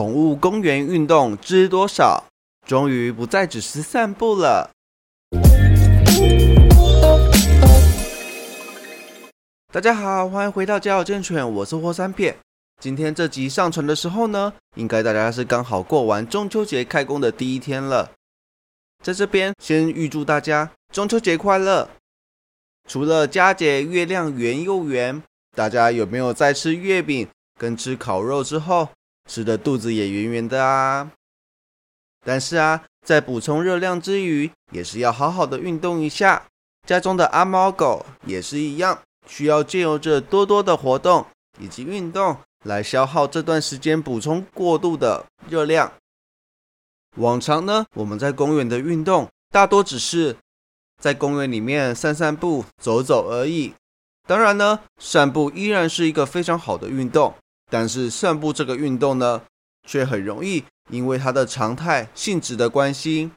宠物公园运动知多少？终于不再只是散步了。大家好，欢迎回到家有健犬，我是霍三片。今天这集上传的时候呢，应该大家是刚好过完中秋节开工的第一天了。在这边先预祝大家中秋节快乐。除了佳节月亮圆又圆，大家有没有在吃月饼跟吃烤肉之后，吃的肚子也圆圆的啊？但是啊，在补充热量之余，也是要好好的运动一下。家中的阿猫狗也是一样，需要借由着多多的活动以及运动。来消耗这段时间补充过度的热量。往常呢，我们在公园的运动大多只是在公园里面散散步、走走而已。当然呢，散步依然是一个非常好的运动，但是散步这个运动呢，却很容易因为它的常态性质的关系，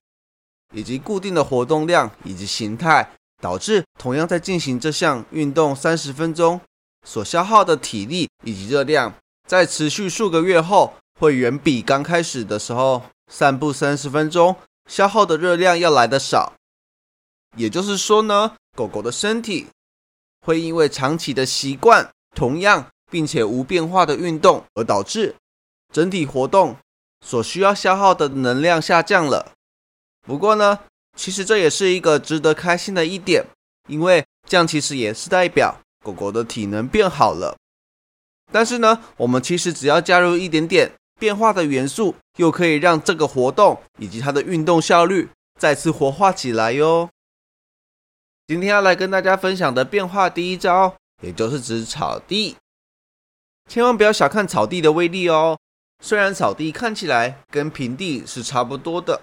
以及固定的活动量以及形态，导致同样在进行这项运动三十分钟。所消耗的体力以及热量，在持续数个月后，会远比刚开始的时候散步三十分钟消耗的热量要来的少。也就是说呢，狗狗的身体会因为长期的习惯同样并且无变化的运动，而导致整体活动所需要消耗的能量下降了。不过呢，其实这也是一个值得开心的一点，因为这样其实也是代表。狗狗的体能变好了，但是呢，我们其实只要加入一点点变化的元素，又可以让这个活动以及它的运动效率再次活化起来哟。今天要来跟大家分享的变化第一招，也就是指草地，千万不要小看草地的威力哦。虽然草地看起来跟平地是差不多的，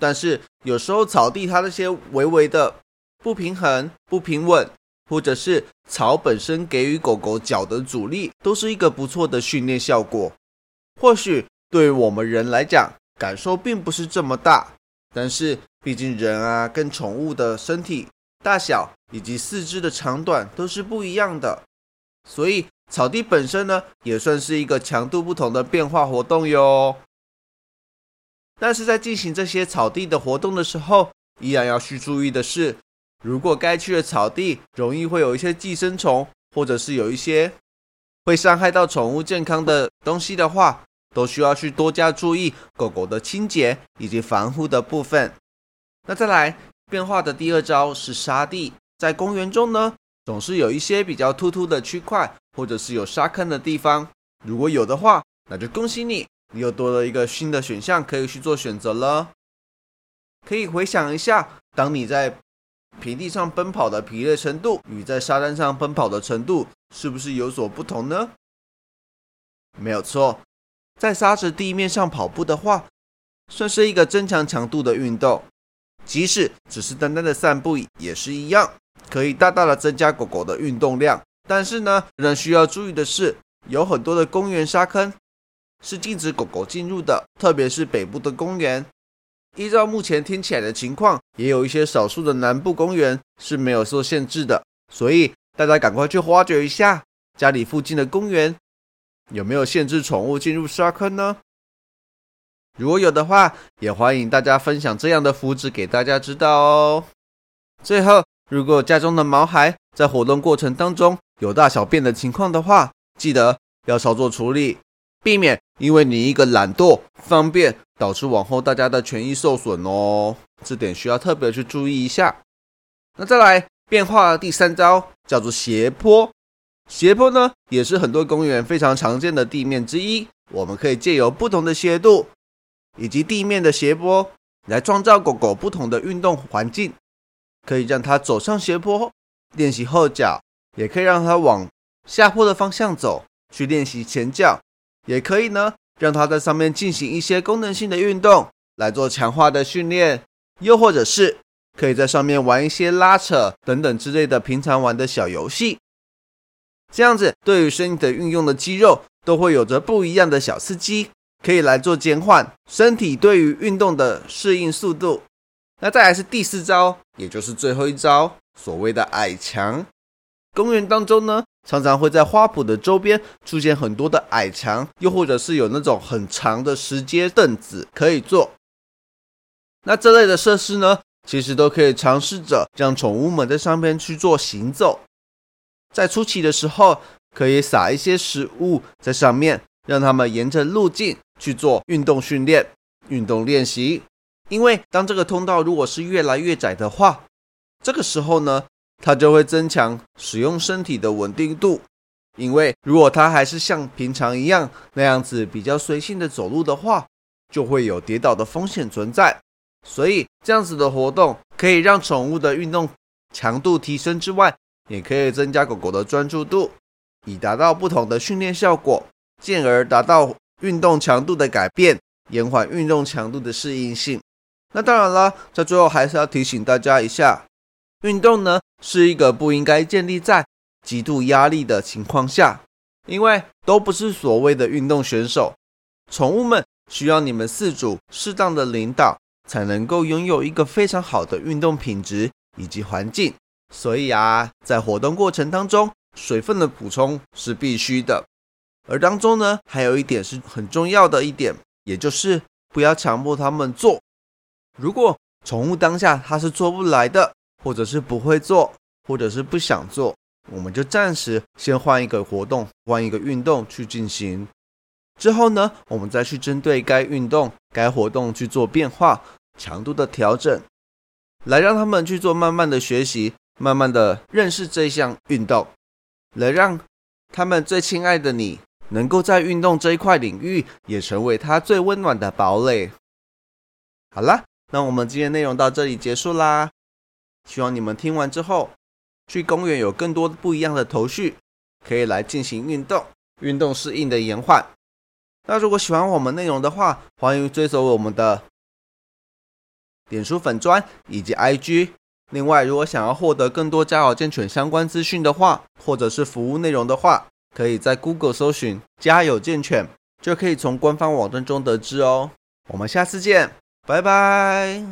但是有时候草地它那些微微的不平衡、不平稳。或者是草本身给予狗狗脚的阻力，都是一个不错的训练效果。或许对于我们人来讲，感受并不是这么大，但是毕竟人啊，跟宠物的身体大小以及四肢的长短都是不一样的，所以草地本身呢，也算是一个强度不同的变化活动哟。但是在进行这些草地的活动的时候，依然要需注意的是。如果该区的草地容易会有一些寄生虫，或者是有一些会伤害到宠物健康的东西的话，都需要去多加注意狗狗的清洁以及防护的部分。那再来变化的第二招是沙地，在公园中呢，总是有一些比较突突的区块，或者是有沙坑的地方。如果有的话，那就恭喜你，你又多了一个新的选项可以去做选择了。可以回想一下，当你在平地上奔跑的疲累程度与在沙滩上奔跑的程度是不是有所不同呢？没有错，在沙子地面上跑步的话，算是一个增强强度的运动。即使只是单单的散步也是一样，可以大大的增加狗狗的运动量。但是呢，仍需要注意的是，有很多的公园沙坑是禁止狗狗进入的，特别是北部的公园。依照目前听起来的情况，也有一些少数的南部公园是没有受限制的，所以大家赶快去挖掘一下家里附近的公园有没有限制宠物进入沙坑呢？如果有的话，也欢迎大家分享这样的福祉给大家知道哦。最后，如果家中的毛孩在活动过程当中有大小便的情况的话，记得要稍作处理。避免因为你一个懒惰方便，导致往后大家的权益受损哦，这点需要特别去注意一下。那再来变化的第三招叫做斜坡，斜坡呢也是很多公园非常常见的地面之一。我们可以借由不同的斜度以及地面的斜坡，来创造狗狗不同的运动环境，可以让它走上斜坡练习后脚，也可以让它往下坡的方向走去练习前脚。也可以呢，让它在上面进行一些功能性的运动来做强化的训练，又或者是可以在上面玩一些拉扯等等之类的平常玩的小游戏。这样子对于身体的运用的肌肉都会有着不一样的小刺激，可以来做减缓身体对于运动的适应速度。那再来是第四招，也就是最后一招，所谓的矮墙。公园当中呢，常常会在花圃的周边出现很多的矮墙，又或者是有那种很长的石阶凳子可以坐。那这类的设施呢，其实都可以尝试着让宠物们在上面去做行走。在初期的时候，可以撒一些食物在上面，让它们沿着路径去做运动训练、运动练习。因为当这个通道如果是越来越窄的话，这个时候呢，它就会增强使用身体的稳定度。因为如果它还是像平常一样那样子比较随性的走路的话，就会有跌倒的风险存在。所以这样子的活动可以让宠物的运动强度提升之外，也可以增加狗狗的专注度，以达到不同的训练效果，进而达到运动强度的改变，延缓运动强度的适应性。那当然了，在最后还是要提醒大家一下，运动呢是一个不应该建立在极度压力的情况下，因为都不是所谓的运动选手，宠物们需要你们饲主适当的领导。才能够拥有一个非常好的运动品质以及环境。所以啊，在活动过程当中，水分的补充是必须的。而当中呢，还有一点是很重要的一点，也就是不要强迫他们做。如果宠物当下它是做不来的，或者是不会做，或者是不想做，我们就暂时先换一个活动，换一个运动去进行。之后呢，我们再去针对该运动、该活动去做变化。强度的调整，来让他们去做慢慢的学习，慢慢的认识这项运动，来让他们最亲爱的你能够在运动这一块领域也成为他最温暖的堡垒。好啦，那我们今天内容到这里结束啦。希望你们听完之后，去公园有更多不一样的头绪，可以来进行运动，运动适应的延缓。那如果喜欢我们内容的话，欢迎追随我们的。点书粉砖以及 IG。另外，如果想要获得更多家有健犬相关资讯的话，或者是服务内容的话，可以在 Google 搜寻“家有健犬”，就可以从官方网站中得知哦。我们下次见，拜拜。